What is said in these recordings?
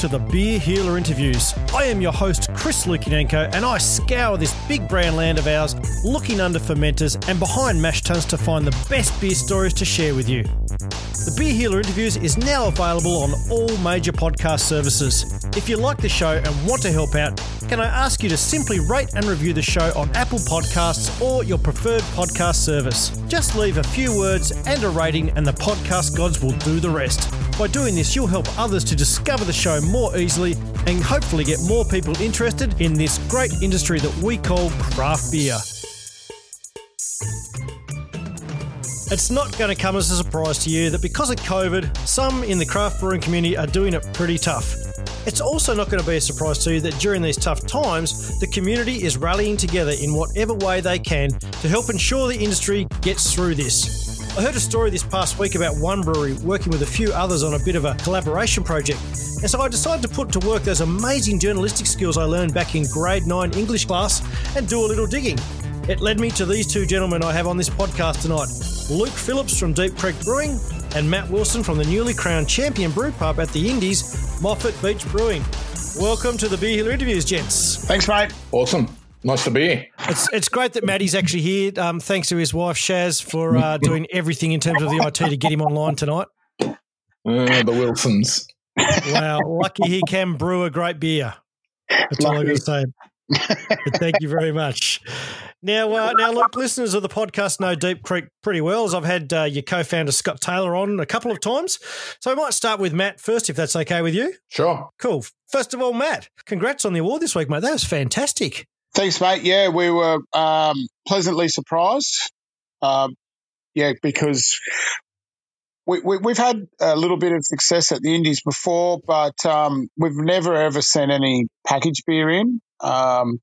to the Beer Healer Interviews. I am your host, Chris Lukinenko, and I scour this big brand land of ours, looking under fermenters and behind mash tuns to find the best beer stories to share with you. The Beer Healer Interviews is now available on all major podcast services. If you like the show and want to help out, can I ask you to simply rate and review the show on Apple Podcasts or your preferred podcast service? Just leave a few words and a rating, and the podcast gods will do the rest. By doing this, you'll help others to discover the show more easily and hopefully get more people interested in this great industry that we call craft beer. It's not going to come as a surprise to you that because of COVID, some in the craft brewing community are doing it pretty tough. It's also not going to be a surprise to you that during these tough times, the community is rallying together in whatever way they can to help ensure the industry gets through this. I heard a story this past week about one brewery working with a few others on a bit of a collaboration project. And so I decided to put to work those amazing journalistic skills I learned back in grade 9 English class and do a little digging. It led me to these two gentlemen I have on this podcast tonight Luke Phillips from Deep Creek Brewing and Matt Wilson from the newly crowned champion brew pub at the Indies, Moffat Beach Brewing. Welcome to the Beer Healer Interviews, gents. Thanks, mate. Awesome. Nice to be here. It's, it's great that Matty's actually here. Um, thanks to his wife, Shaz, for uh, doing everything in terms of the IT to get him online tonight. Uh, the Wilsons. Wow. Lucky he can brew a great beer. That's all I got to say. But thank you very much. Now, uh, now, look, listeners of the podcast know Deep Creek pretty well, as I've had uh, your co-founder Scott Taylor on a couple of times. So I might start with Matt first, if that's okay with you. Sure. Cool. First of all, Matt, congrats on the award this week, mate. That was fantastic. Thanks, mate. Yeah, we were um, pleasantly surprised. Um, yeah, because we, we, have had a little bit of success at the Indies before, but um, we've never ever sent any package beer in. Um,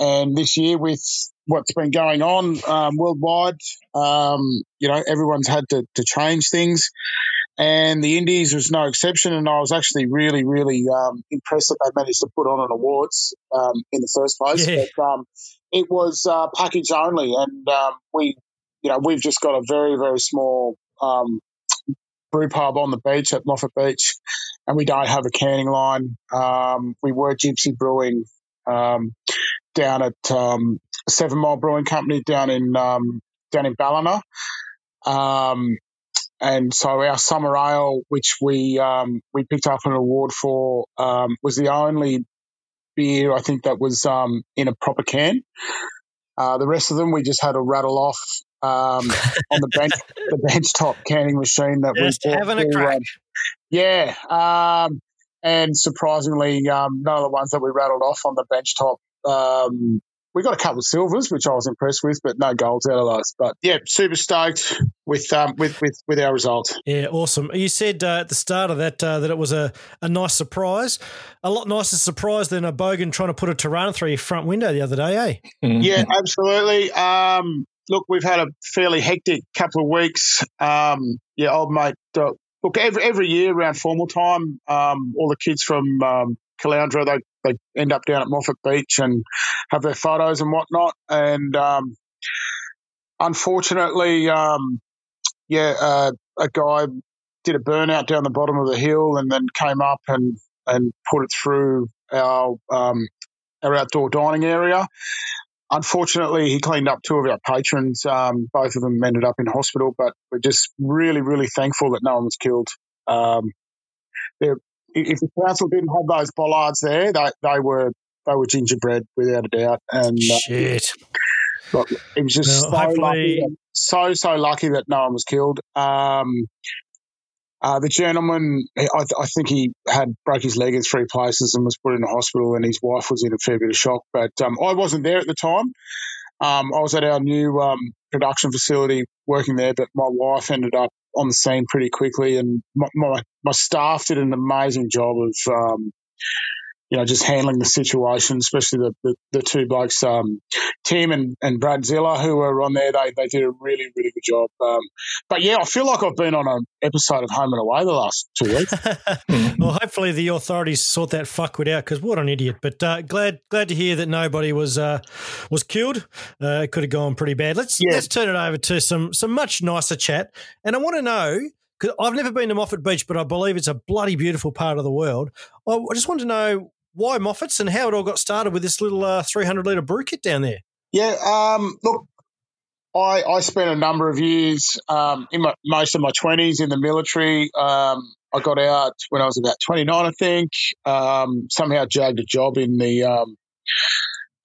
and this year, with what's been going on um, worldwide, um, you know, everyone's had to, to change things and the Indies was no exception. And I was actually really, really um, impressed that they managed to put on an awards um, in the first place. Yeah. But um, it was uh, package only, and um, we, you know, we've just got a very, very small um, brew pub on the beach at Moffat Beach, and we don't have a canning line. Um, we were Gypsy Brewing down at Seven Mile Brewing Company down in down in Ballina. Um, and so our summer ale, which we um, we picked up an award for, um, was the only beer I think that was um, in a proper can. Uh, the rest of them we just had to rattle off um, on the bench the bench top canning machine that just we having a crack. Um, yeah, um, and surprisingly, none of the ones that we rattled off on the bench top we got a couple of silvers, which I was impressed with, but no golds out of those. But yeah, super stoked with um, with, with with our result. Yeah, awesome. You said uh, at the start of that uh, that it was a, a nice surprise, a lot nicer surprise than a bogan trying to put a Torana through your front window the other day, eh? yeah, absolutely. Um, look, we've had a fairly hectic couple of weeks. Um, yeah, old mate. Uh, look, every every year around formal time, um, all the kids from um, Caloundra, they they end up down at Moffat Beach and have their photos and whatnot. And um, unfortunately, um, yeah, uh, a guy did a burnout down the bottom of the hill and then came up and and put it through our um, our outdoor dining area. Unfortunately, he cleaned up two of our patrons. Um, both of them ended up in hospital, but we're just really, really thankful that no one was killed. Um, they're if the council didn't have those bollards there, they, they were they were gingerbread without a doubt. And uh, shit, uh, it was just well, so lucky, so so lucky that no one was killed. Um, uh, the gentleman, I, I, think he had broke his leg in three places and was put in a hospital, and his wife was in a fair bit of shock. But um, I wasn't there at the time. Um, I was at our new um, production facility working there, but my wife ended up on the scene pretty quickly, and my, my, my staff did an amazing job of um, you know, just handling the situation, especially the, the, the two blokes, um, Tim and, and Brad Zilla, who were on there. They, they did a really, really good job. Um, but yeah, I feel like I've been on an episode of Home and Away the last two weeks. well, hopefully the authorities sort that fuckwit out because what an idiot. But uh, glad glad to hear that nobody was uh, was killed. Uh, it could have gone pretty bad. Let's yeah. let's turn it over to some some much nicer chat. And I want to know because I've never been to Moffat Beach, but I believe it's a bloody beautiful part of the world. I just want to know why Moffat's and how it all got started with this little uh, 300 litre brew kit down there. Yeah, um, look, I, I spent a number of years um, in my, most of my 20s in the military. Um, I got out when I was about 29, I think. Um, somehow jagged a job in the um,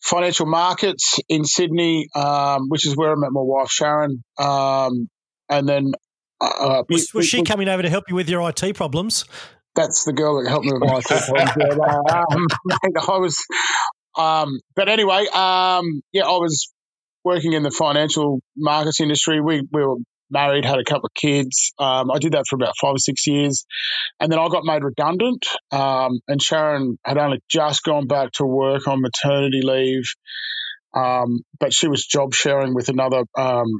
financial markets in Sydney, um, which is where I met my wife, Sharon. Um, and then. Uh, uh was, was she coming over to help you with your IT problems? That's the girl that helped me with my IT problems. I was. but anyway, yeah, I was working in the financial markets industry. We, we were married, had a couple of kids. Um, I did that for about five or six years. And then I got made redundant. Um, and Sharon had only just gone back to work on maternity leave. Um, but she was job sharing with another um,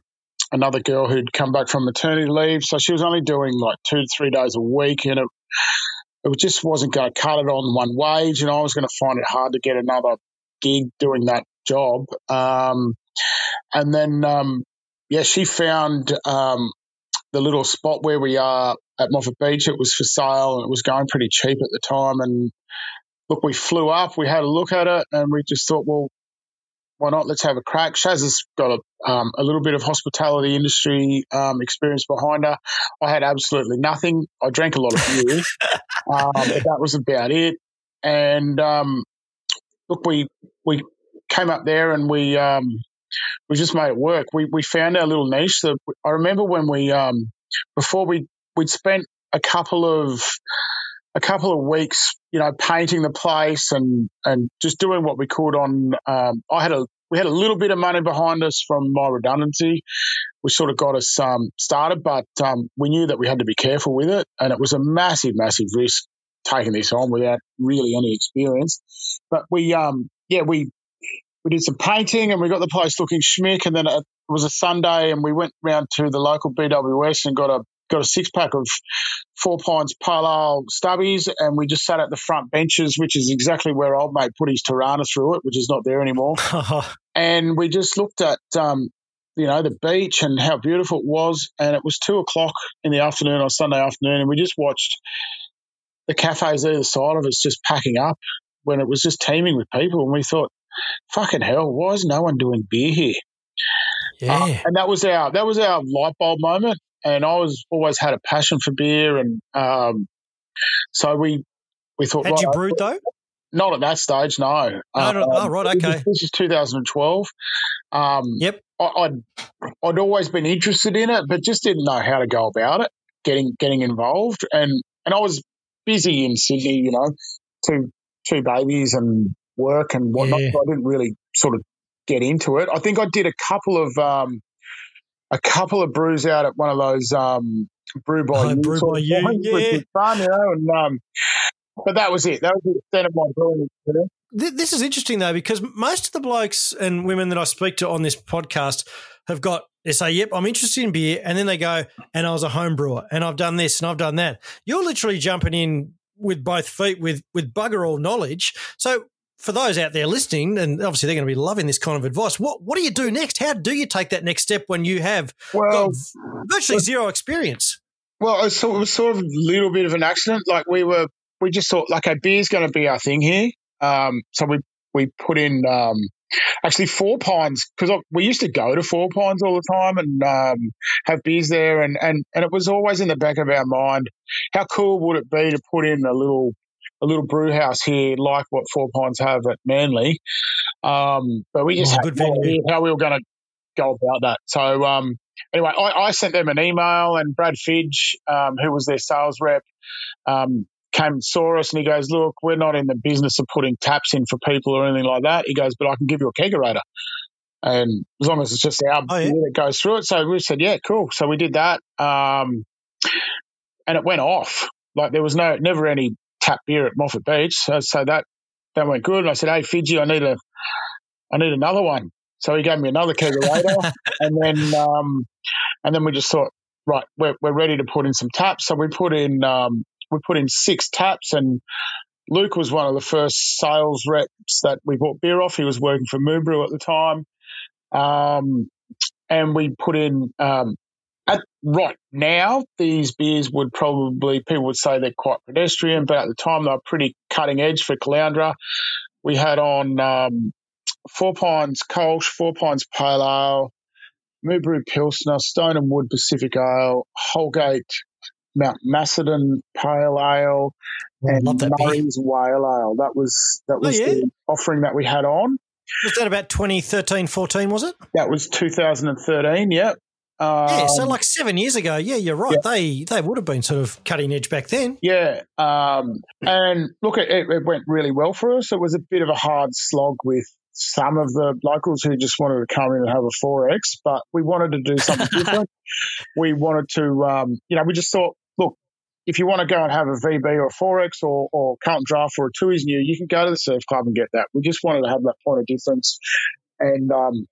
another girl who'd come back from maternity leave. So she was only doing like two to three days a week. And it, it just wasn't going to cut it on one wage. And I was going to find it hard to get another gig doing that job. Um, and then, um, yeah, she found um, the little spot where we are at Moffat Beach. It was for sale and it was going pretty cheap at the time. And look, we flew up, we had a look at it, and we just thought, well, why not? Let's have a crack. Shaz has got a, um, a little bit of hospitality industry um, experience behind her. I had absolutely nothing. I drank a lot of beer, um, but that was about it. And um, look, we we came up there and we um, we just made it work. We we found our little niche. That I remember when we um before we we'd spent a couple of a couple of weeks, you know, painting the place and and just doing what we could on. Um, I had a we had a little bit of money behind us from my redundancy, which sort of got us um, started. But um, we knew that we had to be careful with it, and it was a massive, massive risk taking this on without really any experience. But we, um, yeah, we we did some painting and we got the place looking schmick. And then it was a Sunday and we went round to the local BWS and got a got a six pack of Four Pines Pale Ale stubbies, and we just sat at the front benches, which is exactly where old mate put his Torana through it, which is not there anymore. and we just looked at, um, you know, the beach and how beautiful it was. And it was two o'clock in the afternoon on Sunday afternoon, and we just watched the cafes either side of us just packing up when it was just teeming with people. And we thought, fucking hell, why is no one doing beer here? Yeah. Uh, and that was our that was our light bulb moment. And I was always had a passion for beer, and um, so we we thought. Had right, you brewed though? Not at that stage, no. no, um, oh, right, okay. This is 2012. Um, yep. I, I'd I'd always been interested in it, but just didn't know how to go about it, getting getting involved, and and I was busy in Sydney, you know, two two babies and work and whatnot. Yeah. So I didn't really sort of get into it. I think I did a couple of um, a couple of brews out at one of those um, brew by oh, you, brew by you, yeah. fun, you know. And um, but that was it. That was the extent of my brewing. This is interesting though because most of the blokes and women that I speak to on this podcast have got they say, "Yep, I'm interested in beer," and then they go, "And I was a home brewer, and I've done this, and I've done that." You're literally jumping in with both feet with with bugger all knowledge. So for those out there listening, and obviously they're going to be loving this kind of advice. What what do you do next? How do you take that next step when you have well, virtually zero experience? Well, it was, sort, it was sort of a little bit of an accident. Like we were, we just thought like, okay, beer's going to be our thing here. Um, so we we put in um, actually Four Pines because we used to go to Four Pines all the time and um, have beers there, and, and and it was always in the back of our mind, how cool would it be to put in a little a little brew house here, like what Four Pines have at Manly. Um, but we just oh, had no idea how we were going to go about that. So um, anyway, I, I, sent them an email, and Brad Fidge, um, who was their sales rep, um, came and saw us, and he goes, "Look, we're not in the business of putting taps in for people or anything like that." He goes, "But I can give you a kegerator." And as long as it's just our oh, yeah. that goes through it. So we said, yeah, cool. So we did that. Um, and it went off. Like there was no, never any tap beer at Moffat Beach. So, so that that went good. And I said, "Hey, Fiji, I need a, I need another one." So he gave me another kegerator, and then um, and then we just thought, right, we're we're ready to put in some taps. So we put in um, we put in six taps, and Luke was one of the first sales reps that we bought beer off. He was working for Moo Brew at the time, um, and we put in um, at, right now, these beers would probably people would say they're quite pedestrian, but at the time they were pretty cutting edge for Caloundra. We had on um, Four Pines Kolsch, Four Pines Pale Ale, Moo Brew Pilsner, Stone and Wood Pacific Ale, Holgate Mount Macedon Pale Ale, and love that beer. Murray's Whale Ale. That was that was Oh, yeah? the offering that we had on. Was that about 2013, 14, was it? That was 2013. Yep. Um, Yeah, so like seven years ago. Yeah, you're right. They they would have been sort of cutting edge back then. Yeah, um, and look, it, it went really well for us. It was a bit of a hard slog with some of the locals who just wanted to come in and have a XXXX, but we wanted to do something different. We wanted to, um, you know, we just thought, look, if you want to go and have a VB or a XXXX or, or Carlton Draft or a Tooheys New, you can go to the surf club and get that. We just wanted to have that point of difference, and um,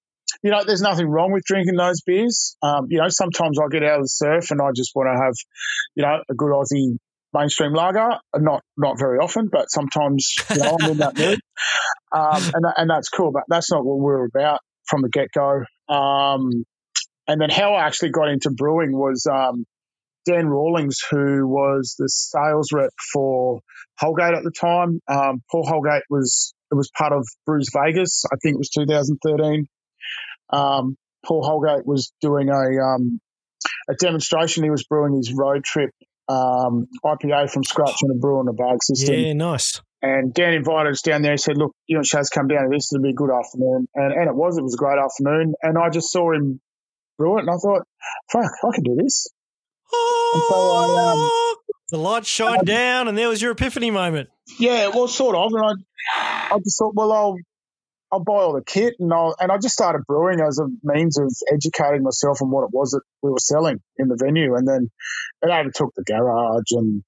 you know, there's nothing wrong with drinking those beers. Um, you know, sometimes I get out of the surf and I just want to have, you know, a good Aussie mainstream lager. Not not very often, but sometimes you know I'm in that mood, um, and and that's cool. But that's not what we're about from the get go. Um, and then how I actually got into brewing was um, Dan Rawlings, who was the sales rep for Holgate at the time. Um, Paul Holgate was it was part of BrewsVegas. I think it was 2013. Um, Paul Holgate was doing a um, a demonstration. He was brewing his road trip um, IPA from scratch in a brew in a bag system. Yeah, nice. And Dan invited us down there. He said, "Look, you and Shaz come down. This will be a good afternoon." And and it was. It was a great afternoon. And I just saw him brew it, and I thought, "Fuck, I can do this." so I, um, the lights shine down, and there was your epiphany moment. Yeah, well, sort of. And I, I just thought, well, I'll, I'll buy all the kit, and I'll, and I just started brewing as a means of educating myself on what it was that we were selling in the venue, and then it overtook the garage, and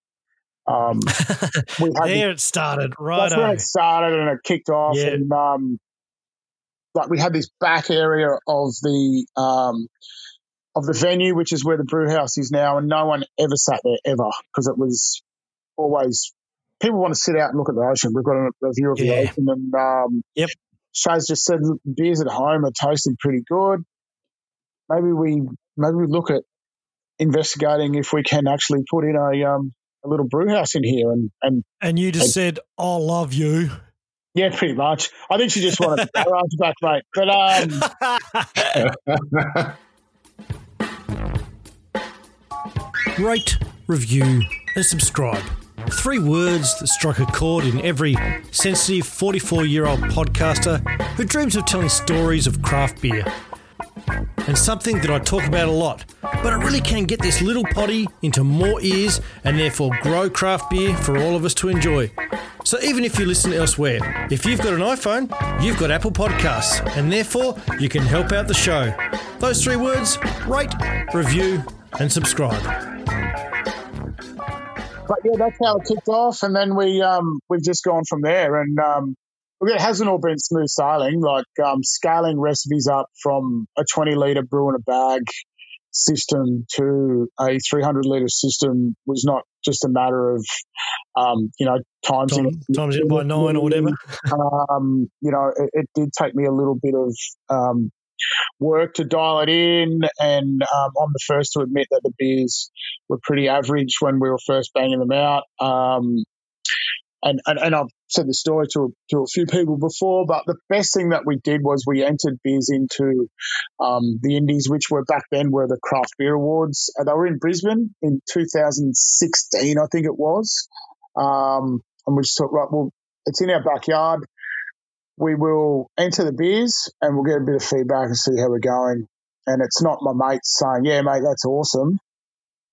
um, we had there it started, right? that's where it started, and it kicked off, Yeah. and um, like we had this back area of the um, of the venue, which is where the brew house is now, and no one ever sat there ever because it was always people want to sit out and look at the ocean. We've got a, a view of the ocean, and um, Yep. Shaz just said beers at home are tasting pretty good. Maybe we maybe we look at investigating if we can actually put in a um, a little brew house in here, and and And you just said, "I love you." yeah, pretty much. I think she just wanted the garage back, mate. But um, Rate, review, and subscribe. Three words that strike a chord in every sensitive 44 year old podcaster who dreams of telling stories of craft beer. And something that I talk about a lot, but it really can get this little potty into more ears and therefore grow craft beer for all of us to enjoy. So even if you listen elsewhere, if you've got an iPhone, you've got Apple Podcasts, and therefore you can help out the show. Those three words rate, review, and subscribe. But yeah, that's how it kicked off, and then we um, we've just gone from there. And um, it hasn't all been smooth sailing. Like um, scaling recipes up from a twenty liter brew in a bag system to a three hundred liter system was not just a matter of um, you know times Time, times it by nine or whatever. um, you know, it, it did take me a little bit of um, work to dial it in, and um, I'm the first to admit that the beers were pretty average when we were first banging them out. Um, and, and, and I've said the story to, to a few people before, but the best thing that we did was we entered beers into um, the Indies, which were back then were the Craft Beer Awards. Uh, they were in Brisbane in 2016, I think it was. Um, and we just thought, right, well, it's in our backyard. We will enter the beers and we'll get a bit of feedback and see how we're going. And it's not my mates saying, yeah, mate, that's awesome.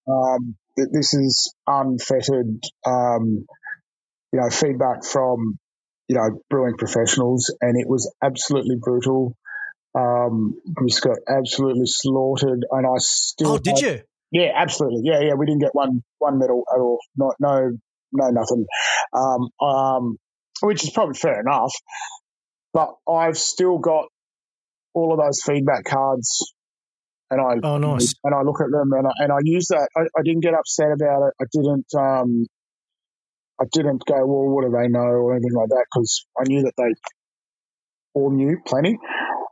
Um, this is unfettered, um, you know, feedback from, you know, brewing professionals. And it was absolutely brutal. Um, we just got absolutely slaughtered. And I still. Oh, did you? yeah, absolutely. Yeah, yeah. We didn't get one one medal at all. No, no, no, nothing. Um, um, which is probably fair enough. But I've still got all of those feedback cards, and I Oh, nice. and I look at them and I, and I use that. I, I didn't get upset about it. I didn't. Um, I didn't go, well, what do they know or anything like that because I knew that they all knew plenty.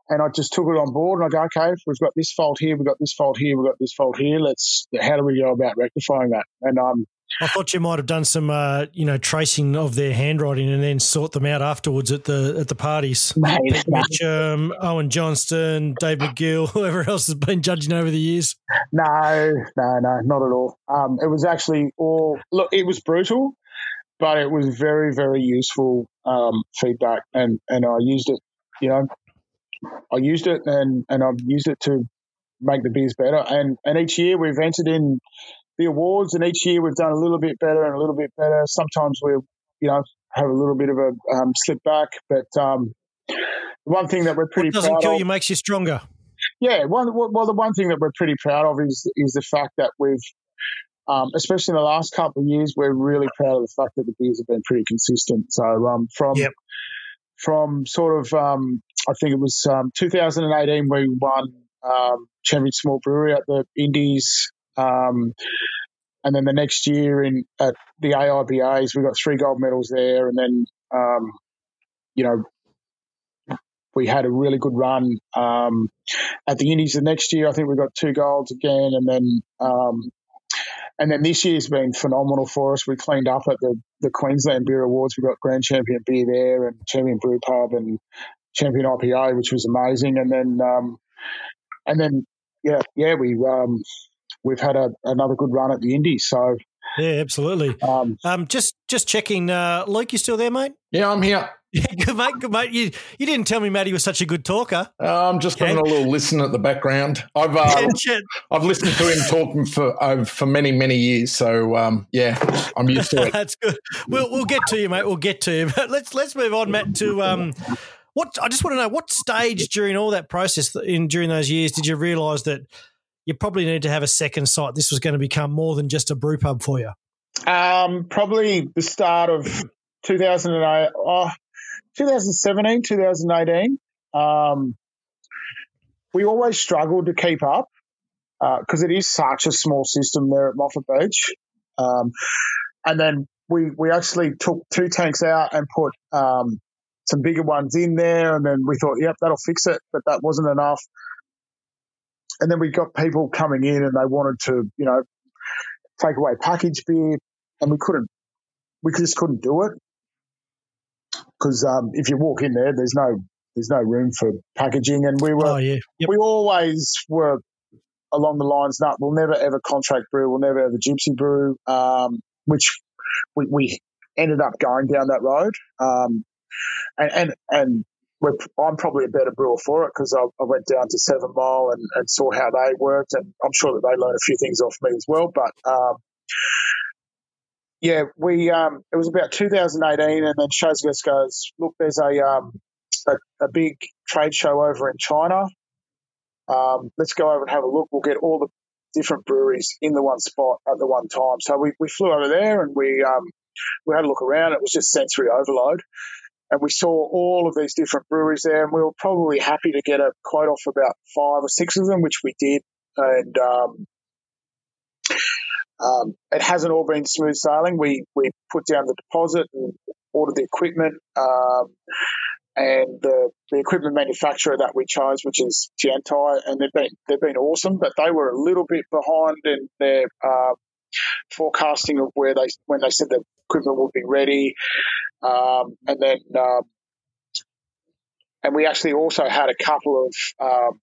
and I just took it on board and I go, okay, we've got this fault here, we've got this fault here, we've got this fault here. Let's, how do we go about rectifying that? And um, I thought you might have done some, uh, you know, tracing of their handwriting and then sort them out afterwards at the at the parties. Mate, Owen Johnston, Dave McGill, whoever else has been judging over the years. No, no, no, not at all. Um, it was actually all look. It was brutal, but it was very, very useful um, feedback, and and I used it. You know, I used it, and and I've used it to make the beers better. And and each year we've entered in the awards, and each year we've done a little bit better and a little bit better. Sometimes we, you know, have a little bit of a um, slip back, but um, one thing that we're pretty what doesn't proud kill of, you makes you stronger. yeah, one well, the one thing that we're pretty proud of is is the fact that we've, um, especially in the last couple of years, we're really proud of the fact that the beers have been pretty consistent. So um, from Yep. from sort of um, I think it was um, 2018 we won um, champion small brewery at the Indies. Um, and then the next year in at the AIBAs, we got three gold medals there, and then um, you know we had a really good run um, at the Indies. The next year, I think we got two golds again, and then um, and then this year's been phenomenal for us. We cleaned up at the the Queensland Beer Awards. We got Grand Champion Beer there, and Champion Brew Pub, and Champion IPA, which was amazing. And then um, and then yeah, yeah, we um, we've had a, another good run at the Indies. So Yeah, absolutely. um, Um, just just checking, uh, Luke, you still there, mate? Yeah, I'm here. Yeah, good mate, good mate. You you didn't tell me Matty was such a good talker. Uh, I'm just having a little listen at the background. I've uh, I've listened to him talking for uh, for many many years, so um, yeah, I'm used to it. That's good. We'll we'll get to you, mate. We'll get to you. But let's let's move on, Matt. To um, what I just want to know what stage during all that process in during those years did you realise that you probably need to have a second site? This was going to become more than just a brew pub for you. um, probably the start of 2008, oh, 2017, 2018. Um, we always struggled to keep up because it is such a small system there at Moffat Beach. Um, and then we we actually took two tanks out and put um, some bigger ones in there, and then we thought, yep, that'll fix it, but that wasn't enough. And then we got people coming in, and they wanted to, you know, take away package beer, and we couldn't, we just couldn't do it because um, if you walk in there, there's no there's no room for packaging, and we were Oh yeah, yep. we always were along the lines that we'll never ever contract brew, we'll never ever gypsy brew, um, which we, we ended up going down that road. Um, and and, and I'm probably a better brewer for it because I, I went down to Seven Mile and, and saw how they worked, and I'm sure that they learned a few things off me as well. But um, yeah, we um, it was about 2018, and then Shazgus goes, look, there's a um, a, a big trade show over in China. Um, let's go over and have a look. We'll get all the different breweries in the one spot at the one time. So we, we flew over there and we um, we had a look around. It was just sensory overload. And we saw all of these different breweries there, and we were probably happy to get a quote off about five or six of them, which we did. And um, um, it hasn't all been smooth sailing. We we put down the deposit and ordered the equipment. Um, and the, the equipment manufacturer that we chose, which is Tiantai, and they've been they've been awesome, but they were a little bit behind in their uh, forecasting of where they when they said the equipment would be ready, um, and then um, and we actually also had a couple of um,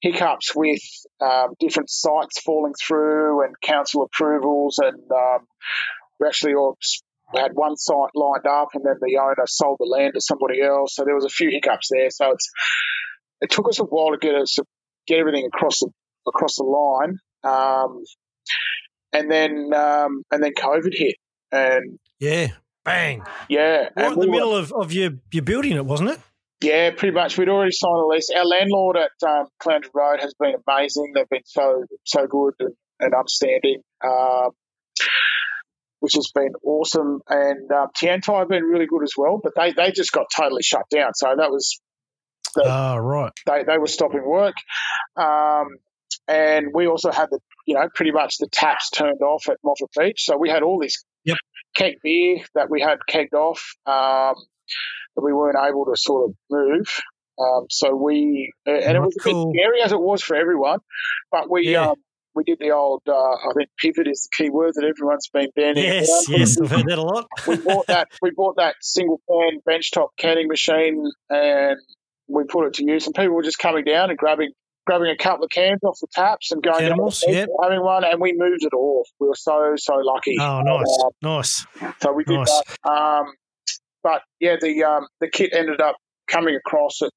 hiccups with um, different sites falling through and council approvals, and um, we actually all had one site lined up and then the owner sold the land to somebody else. So there was a few hiccups there. So it's it took us a while to get us get everything across the across the line. Um, and then um, and then COVID hit. And yeah, bang. yeah, Right in the we were- middle of, of your your building it, wasn't it? Yeah, pretty much. We'd already signed a lease. Our landlord at um, Road has been amazing. They've been so so good and, and upstanding, um, which has been awesome. And um, Tiantai have been really good as well, but they they just got totally shut down. So that was the, Ah, right. they they were stopping work. Um, and we also had the you know pretty much the taps turned off at Moffat Beach. So we had all this Yep. keg beer that we had kegged off um, that we weren't able to sort of move. Um, so we, uh, and it was cool. a bit scary as it was for everyone, but we, yeah. um, we did the old, uh, I think pivot is the key word that everyone's been banning. Yes, yes, I've heard that a lot. we bought that, we bought that single pan benchtop canning machine and we put it to use and people were just coming down and grabbing grabbing a couple of cans off the taps and going Animals, down having one, and we moved it off. We were so so lucky. Oh, nice, um, nice. So we did nice. that. Um, but yeah, the um, the kit ended up coming across it.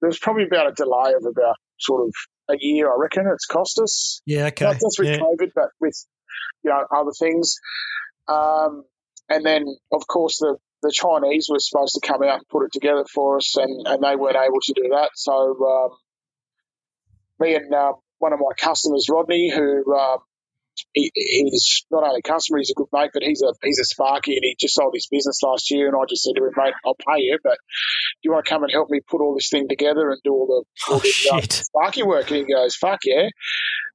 There was probably about a delay of about sort of a year, I reckon. It's cost us. Yeah, okay. Not just with yeah. COVID, but with you know other things. Um, and then, of course, the the Chinese were supposed to come out and put it together for us, and, and they weren't able to do that. So um, me and uh, one of my customers, Rodney, who um, he, he's not only a customer, he's a good mate, but he's a he's a Sparky, and he just sold his business last year. And I just said to him, mate, I'll pay you, but do you want to come and help me put all this thing together and do all the, all oh, the uh, Sparky work? And he goes, fuck yeah.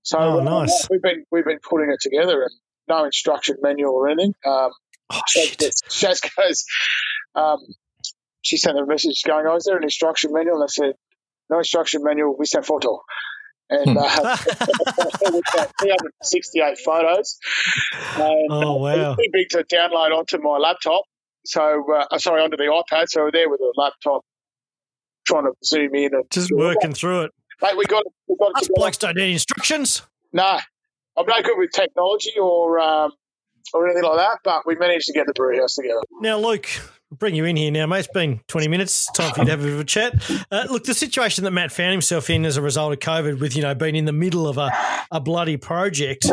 So oh, uh, nice. we've been we've been putting it together, and no instruction manual or anything. Um, oh, Shaz goes, um, she sent a message going, "Oh, is there an instruction manual?" And I said, "No instruction manual. We sent photo." And hmm. uh, 368 photos. And, oh wow! Too big to download onto my laptop. So uh, sorry, onto the iPad. So we're there with a the laptop, trying to zoom in and just working through it. Mate, we got we got. Us blokes don't need instructions. No, I'm no good with technology or um, or anything like that. But we managed to get the brew house together. Now, Luke, bring you in here now, mate. It's been 20 minutes. Time for you to have a bit of a chat. Uh, look, the situation that Matt found himself in as a result of COVID, with, you know, being in the middle of a, a bloody project,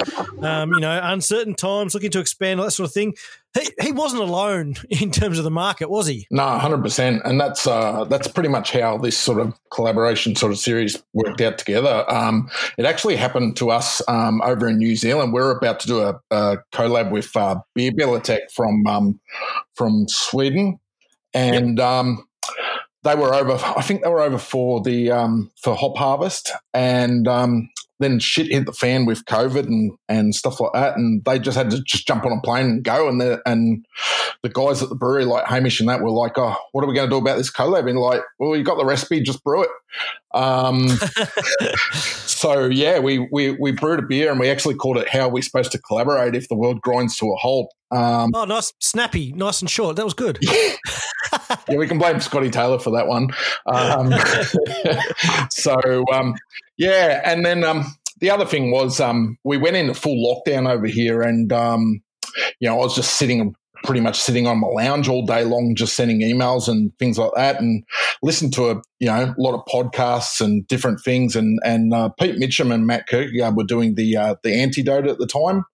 um, you know, uncertain times, looking to expand, all that sort of thing. He, he wasn't alone in terms of the market, was he? No, 100%. And that's uh, that's pretty much how this sort of collaboration sort of series worked out together. Um, it actually happened to us um, over in New Zealand. We're about to do a, a collab with uh, Beerbliotek from, um, from Sweden. And yep. um, they were over. I think they were over for the um, for Hop Harvest, and um, then shit hit the fan with COVID and, and stuff like that, and they just had to just jump on a plane and go. And the and the guys at the brewery, like Hamish and that, were like, "Oh, what are we going to do about this collab?" And like, "Well, you got the recipe, just brew it." Um, so yeah, we, we we brewed a beer and we actually called it "How Are We Supposed to Collaborate If the World Grinds to a Halt." Um, oh, nice, snappy, nice and short. That was good. yeah, we can blame Scotty Taylor for that one. Um, so um, yeah, and then um, the other thing was um, we went into full lockdown over here, and um, you know I was just sitting pretty much sitting on my lounge all day long, just sending emails and things like that, and listened to a you know a lot of podcasts and different things. And and uh, Pete Mitcham and Matt Kirkegaard were doing the uh, the antidote at the time.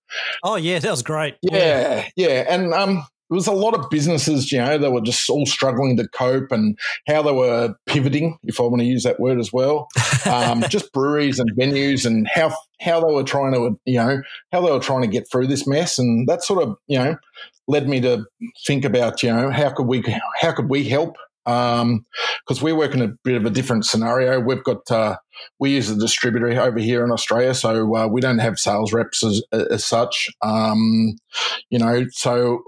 Oh yeah, that was great. Yeah, yeah, and um, there was a lot of businesses, you know, that were just all struggling to cope and how they were pivoting, if I want to use that word as well. Um, just breweries and venues and how how they were trying to, you know, how they were trying to get through this mess, and that sort of, you know, led me to think about, you know, how could we how could we help because um, we work in a bit of a different scenario. We've got uh, we use a distributor over here in Australia, so uh, we don't have sales reps as, as such. Um, you know, so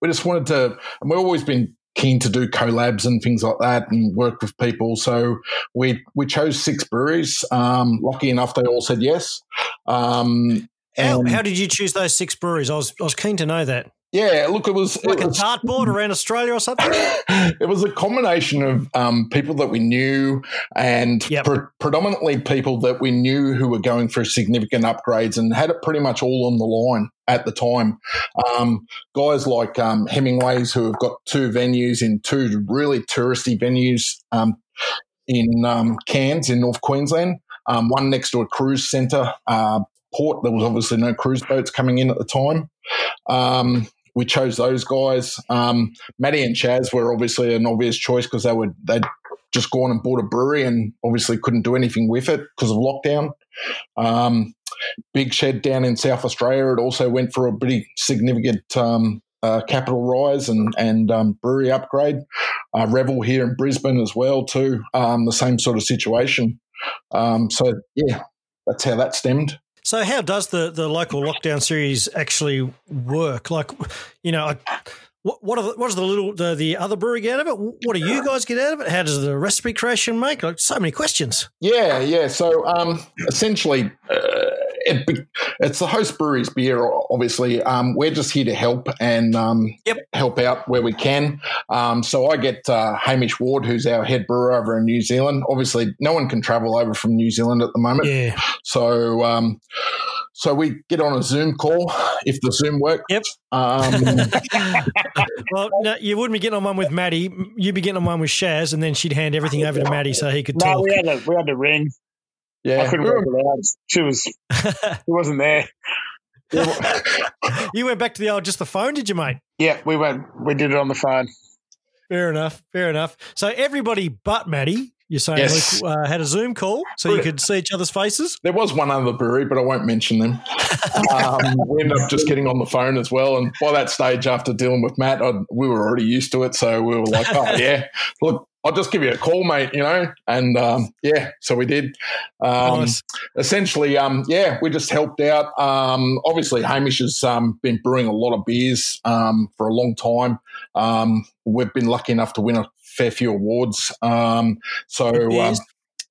we just wanted to, and we've always been keen to do collabs and things like that and work with people. So we we chose six breweries. Um, lucky enough, they all said yes. Um, how, how did you choose those six breweries? I was I was keen to know that. Yeah, look, it was like it a was, dartboard around Australia or something. it was a combination of um, people that we knew and yep. pre- predominantly people that we knew who were going through significant upgrades and had it pretty much all on the line at the time. Um, guys like um, Hemingway's who have got two venues in two really touristy venues um, in um, Cairns in North Queensland. Um, one next to a cruise centre uh, port. There was obviously no cruise boats coming in at the time. Um, we chose those guys. Um, Matty and Shaz were obviously an obvious choice because they were they'd just gone and bought a brewery and obviously couldn't do anything with it because of lockdown. Um, Big Shed down in South Australia, it also went for a pretty significant um, uh, capital rise and and um, brewery upgrade. Uh, Revel here in Brisbane as well too, um, the same sort of situation. Um, so yeah, that's how that stemmed. So, how does the, the local lockdown series actually work? Like, you know, what what, are the, does the little the, the other brewery get out of it? What do you guys get out of it? How does the recipe creation make? Like so many questions. Yeah, yeah. So um, essentially, uh, it, it's the host brewery's beer. Obviously, um, we're just here to help and um, yep. help out where we can. Um, so I get uh, Hamish Ward, who's our head brewer over in New Zealand. Obviously, no one can travel over from New Zealand at the moment. Yeah. So um, so we get on a Zoom call if the Zoom works. Yep. Um, well, no, you wouldn't be getting on one with Matty. You'd be getting on one with Shaz, and then she'd hand everything over to Matty so he could no, talk. we had a we had a ring. Yeah, I couldn't work it out. She was, she wasn't there. you went back to the old just the phone, did you, mate? Yeah, we went. We did it on the phone. Fair enough. Fair enough. So everybody but Matty you're saying yes. Luke uh, had a Zoom call so you could see each other's faces? There was one other brewery, but I won't mention them. um, we ended up just getting on the phone as well. And by that stage, after dealing with Matt, I, we were already used to it. So we were like, oh, yeah, look, I'll just give you a call, mate, you know? And um, yeah, so we did. Um, nice. Essentially, um, yeah, we just helped out. Um, obviously, Hamish has um, been brewing a lot of beers um, for a long time. we've been lucky enough to win a fair few awards. Um, so um,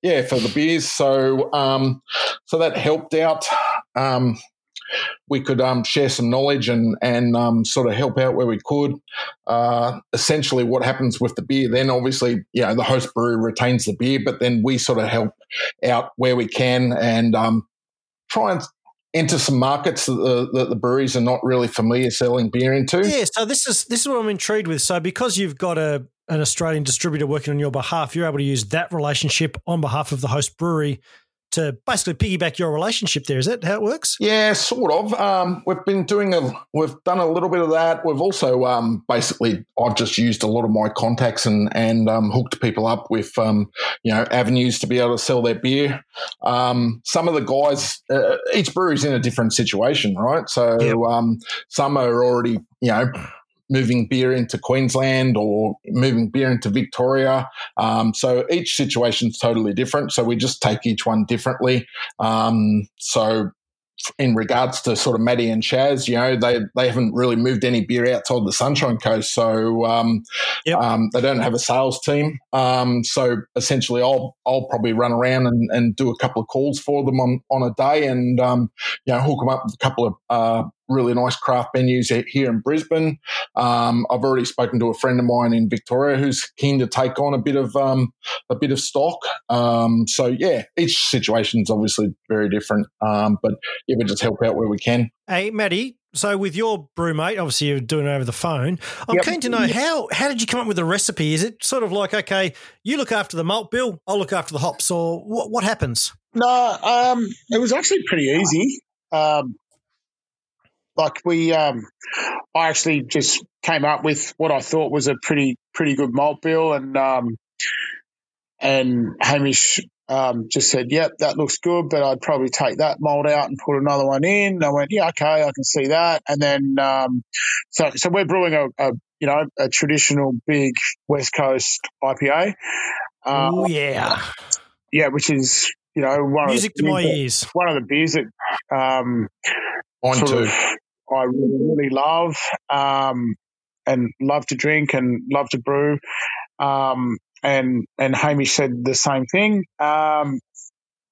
yeah, for the beers. So um, so that helped out. Um, we could um, share some knowledge and and um, sort of help out where we could. Uh, essentially, what happens with the beer? Then, obviously, you know, the host brewery retains the beer, but then we sort of help out where we can and um, try and enter some markets that the, that the, breweries are not really familiar selling beer into. Yeah, so this is this is what I'm intrigued with. So because you've got a an Australian distributor working on your behalf, you're able to use that relationship on behalf of the host brewery to basically piggyback your relationship there. Is that how it works? Yeah, sort of. Um, we've been doing a, we've done a little bit of that. We've also um, basically, I've just used a lot of my contacts and and um, hooked people up with um, you know avenues to be able to sell their beer. Um, some of the guys, uh, each brewery's in a different situation, right? So yep. Um, some are already you know moving beer into Queensland or moving beer into Victoria. Um, so each situation is totally different. So we just take each one differently. Um, so in regards to sort of Matty and Shaz, you know, they they haven't really moved any beer outside the Sunshine Coast, so um, yep. um, they don't have a sales team. Um, so essentially, I'll I'll probably run around and, and do a couple of calls for them on on a day, and um, you know, hook them up with a couple of uh, really nice craft venues here in Brisbane. Um, I've already spoken to a friend of mine in Victoria who's keen to take on a bit of um, a bit of stock. Um, so yeah, each situation is obviously very different, um, but yeah, we just help out where we can. Hey, Matty. So with your brewmate, obviously you're doing it over the phone. I'm yep. keen to know how how did you come up with the recipe? Is it sort of like okay, you look after the malt bill, I'll look after the hops, or what? What happens? No, um, it was actually pretty easy. Um, like we, um, I actually just came up with what I thought was a pretty pretty good malt bill, and um, and Hamish um, just said, "Yep, that looks good, but I'd probably take that malt out and put another one in." And I went, "Yeah, okay, I can see that." And then, um, so so we're brewing a, a, you know a traditional big West Coast IPA. Uh, oh yeah, yeah, which is you know one music of the, to my ears. One of the beers that um, on too. Of, I really, love um, and love to drink and love to brew. Um, and and Hamish said the same thing. Um,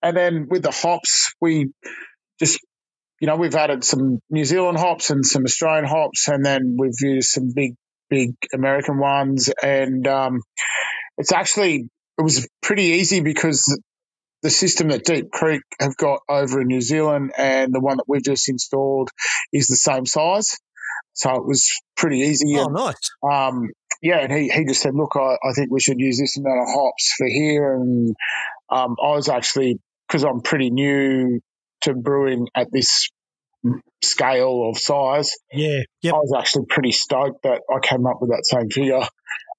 and then with the hops, we just you know we've added some New Zealand hops and some Australian hops, and then we've used some big big American ones, and um, it's actually it was pretty easy because the system that Deep Creek have got over in New Zealand and the one that we've just installed is the same size. So it was pretty easy. Oh, and, nice. Um, yeah, and he, he just said, look, I, I think we should use this amount of hops for here. And um, I was actually, because I'm pretty new to brewing at this scale of size. Yeah. Yep. I was actually pretty stoked that I came up with that same figure.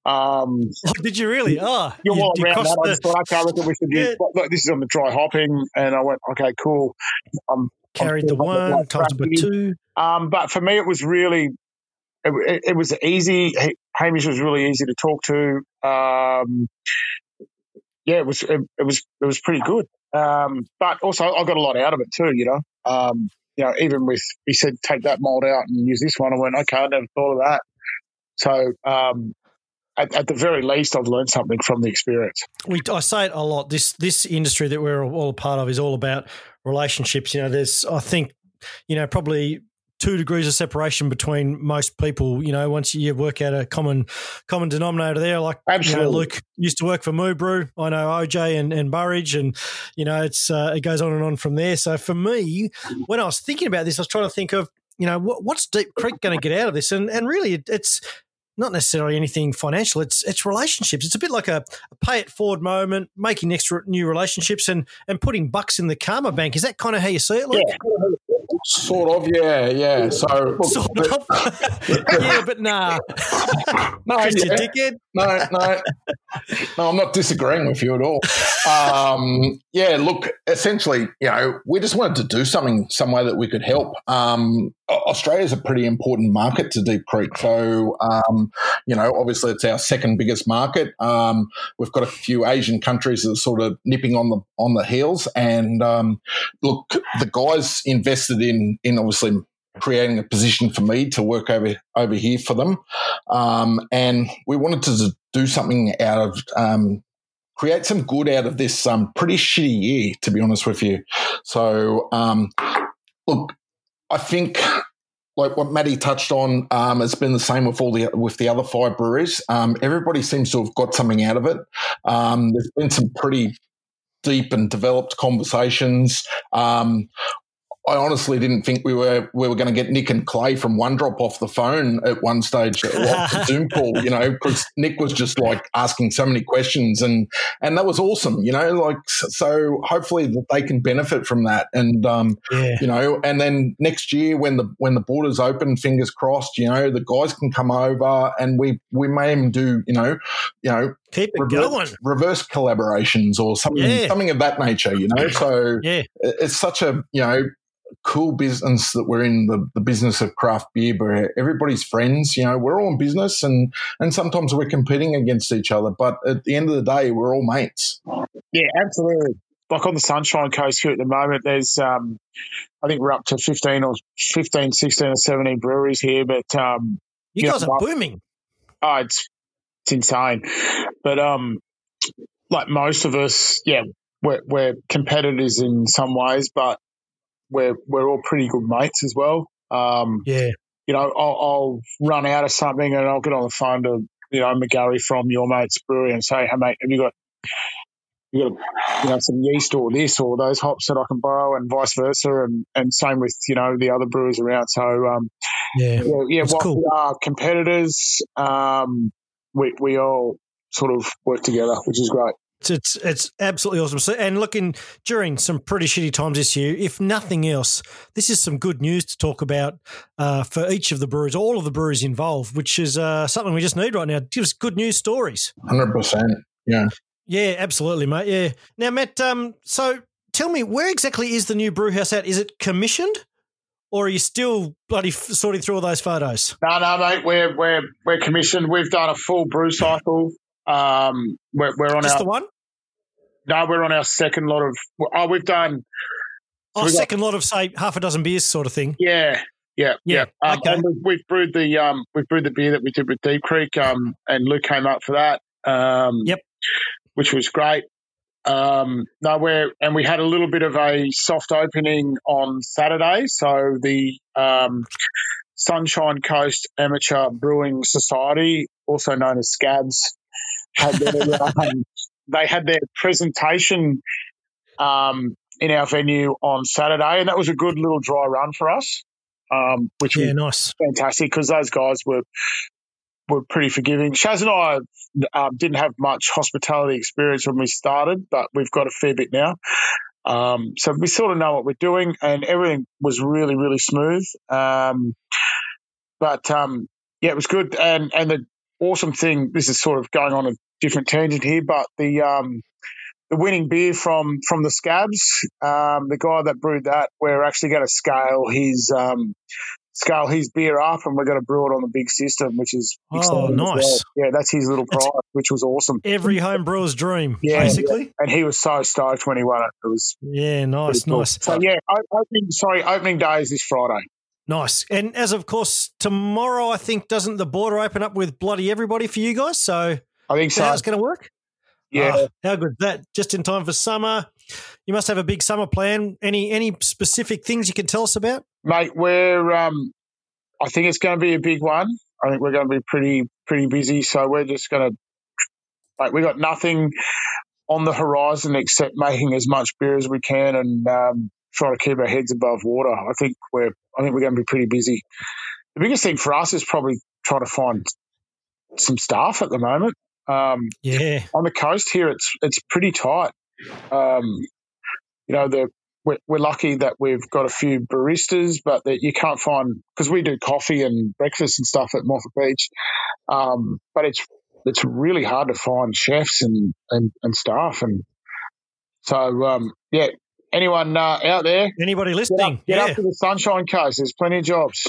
Um, oh, did you really? Oh, you, you, you around that. The... I just thought, okay, look, we should use. Yeah. Look, this is on the dry hopping, and I went, okay, cool. Um, Carried the one, times by two. Um, but for me, it was really, it, it, it, was easy. Hamish was really easy to talk to. Um, yeah, it was, it, it, was, it was pretty good. Um, but also, I got a lot out of it too. You know, um, you know, even with he said take that malt out and use this one. I went, okay, I never thought of that. So um, at, at, the very least, I've learned something from the experience. We, I say it a lot. This this industry that we're all a part of is all about relationships. You know, there's I think you know probably two degrees of separation between most people. You know, once you work out a common common denominator there, like Absolutely. You know, Luke used to work for Moo Brew. I know OJ and, and Burridge, and you know, it's uh, it goes on and on from there. So for me, when I was thinking about this, I was trying to think of you know what, what's Deep Creek going to get out of this, and and really, it's not necessarily anything financial. It's it's relationships. It's a bit like a, a, pay it forward moment, making extra new relationships, and and putting bucks in the karma bank. Is that kind of how you see it? Luke? Yeah. Sort of, yeah, yeah. So, sort of, yeah, but nah, no, Chris, yeah. dickhead. No, no, no. I'm not disagreeing with you at all. Um, yeah, look, essentially, you know, we just wanted to do something, some way that we could help. Um, Australia is a pretty important market to Deep Creek, so um, you know, obviously, it's our second biggest market. Um, we've got a few Asian countries that are sort of nipping on the on the heels, and um, look, the guys invested in in obviously creating a position for me to work over over here for them, um, and we wanted to do something out of um, create some good out of this um, pretty shitty year, to be honest with you. So, um, look, I think like what Matty touched on, um, it's been the same with all the with the other five breweries. Um, everybody seems to have got something out of it. There's been some pretty deep and developed conversations. Um, I honestly didn't think we were we were going to get Nick and Clay from One Drop off the phone at one stage at the Zoom call, you know, because Nick was just like asking so many questions and and that was awesome, you know, like so hopefully that they can benefit from that and um, yeah. you know, and then next year when the when the borders open, fingers crossed, you know, the guys can come over and we we may even do, you know, you know, keep it reverse, going, reverse collaborations or something yeah. something of that nature, you know. So yeah, it's such a you know cool business that we're in the, the business of craft beer where everybody's friends you know we're all in business and and sometimes we're competing against each other but at the end of the day we're all mates. Yeah absolutely. Like on the sunshine coast here at the moment there's um i think we're up to 15 or 15 16 or 17 breweries here but um you, you guys know, are booming. Oh it's it's insane. But um like most of us yeah we're, we're competitors in some ways but we're we're all pretty good mates as well. Um, yeah. You know, I'll, I'll, run out of something and I'll get on the phone to you know McGarry from your mate's brewery and say, "Hey mate, have you got you got you know some yeast or this or those hops that I can borrow and vice versa and and same with you know the other brewers around so um, yeah yeah, yeah while cool. we are competitors um, we we all sort of work together which is great it's it's absolutely awesome. So, and looking during some pretty shitty times this year, if nothing else, this is some good news to talk about uh, for each of the breweries, all of the breweries involved, which is uh, something we just need right now. Give us good news stories. Hundred percent. Yeah. Yeah, absolutely, mate. Yeah. Now, Matt. Um. So, tell me, where exactly is the new brew house at? Is it commissioned? Or are you still bloody sorting through all those photos? No, no, mate. We're we're we're commissioned. We've done a full brew cycle. Um, we're, we're on Just our the one. No, we're on our second lot of. Oh, we've done. So oh, we second got, lot of say half a dozen beers, sort of thing. Yeah, yeah, yeah. yeah. Um, okay. And we've, we've, brewed the um, we've brewed the beer that we did with Deep Creek. Um, and Luke came up for that. Um, yep. Which was great. Um, no, we're and we had a little bit of a soft opening on Saturday. So the um, Sunshine Coast Amateur Brewing Society, also known as Scabs, had their, um, they had their presentation um, in our venue on Saturday, and that was a good little dry run for us, um, which yeah, was nice, fantastic because those guys were were pretty forgiving. Shaz and I um, didn't have much hospitality experience when we started, but we've got a fair bit now. Um, so we sort of know what we're doing, and everything was really, really smooth. Um, but um, yeah, it was good. And and the awesome thing, this is sort of going on a different tangent here, but the um, the winning beer from from the Scabs, um, the guy that brewed that, we're actually going to scale his um, scale his beer up, and we're going to brew it on the big system, which is oh nice. Well. Yeah, that's his little prize, which was awesome. Every home brewer's dream, yeah, basically. Yeah. And he was so stoked when he won it. It was yeah, nice, cool. nice. So yeah, opening sorry, opening day is this Friday. Nice. And as of course, tomorrow, I think, doesn't the border open up with bloody everybody for you guys? So I think so. how's it going to work? Yeah. Oh, how good that? Just in time for summer. You must have a big summer plan. Any any specific things you can tell us about? Mate, we're um, I think it's going to be a big one. I think we're going to be pretty pretty busy. So we're just going to, like, we got nothing on the horizon except making as much beer as we can and um, try to keep our heads above water. I think we're I think we're going to be pretty busy. The biggest thing for us is probably trying to find some staff at the moment. Um, Yeah. on the coast here, it's it's pretty tight. Um, you know, the we're, we're lucky that we've got a few baristas, but that you can't find because we do coffee and breakfast and stuff at Moffat Beach. Um, but it's it's really hard to find chefs and and, and staff, and so um, yeah. Anyone uh, out there? Anybody Get, listening? up, get yeah. up to the Sunshine Coast. There's plenty of jobs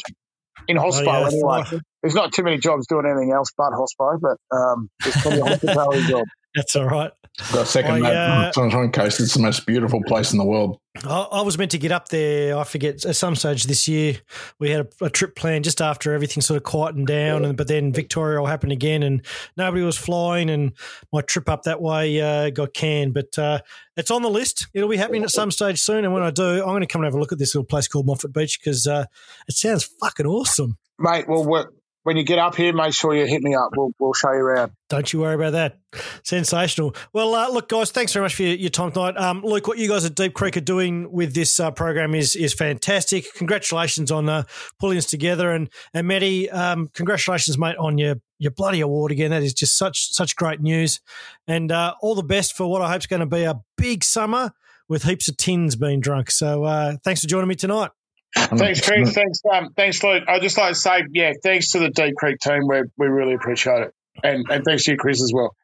in hospo yeah, anyway. There's not too many jobs doing anything else but hospital, but um, there's plenty of hospitality jobs. That's all right. Got a second I, mate. uh, Sunshine Coast. It's the most beautiful place in the world. I, I was meant to get up there. I forget at some stage this year. We had a, a trip planned just after everything sort of quietened down, and but then Victoria all happened again, and nobody was flying, and my trip up that way uh, got canned. But uh, it's on the list. It'll be happening at some stage soon, and when I do, I'm going to come and have a look at this little place called Moffat Beach because uh, it sounds fucking awesome. Mate, well, we when you get up here, make sure you hit me up. We'll, we'll show you around. Don't you worry about that. Sensational. Well, uh, look, guys, thanks very much for your, your time tonight. Um, Luke, what you guys at Deep Creek are doing with this uh, program is is fantastic. Congratulations on uh, pulling this together, and and Matty, um, congratulations, mate, on your your bloody award again. That is just such such great news, and uh, all the best for what I hope is going to be a big summer with heaps of tins being drunk. So, uh, thanks for joining me tonight. Thanks, Chris. Thanks, um, thanks, Luke. I'd just like to say, yeah, thanks to the Deep Creek team. We we really appreciate it, and and thanks to you, Chris, as well.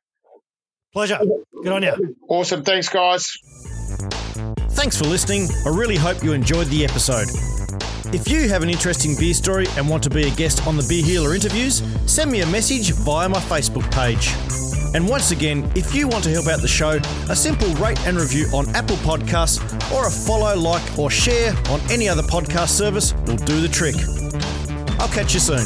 Pleasure. Good on you. Awesome. Thanks, guys. Thanks for listening. I really hope you enjoyed the episode. If you have an interesting beer story and want to be a guest on the Beer Healer interviews, send me a message via my Facebook page. And once again, if you want to help out the show, a simple rate and review on Apple Podcasts or a follow, like, or share on any other podcast service will do the trick. I'll catch you soon.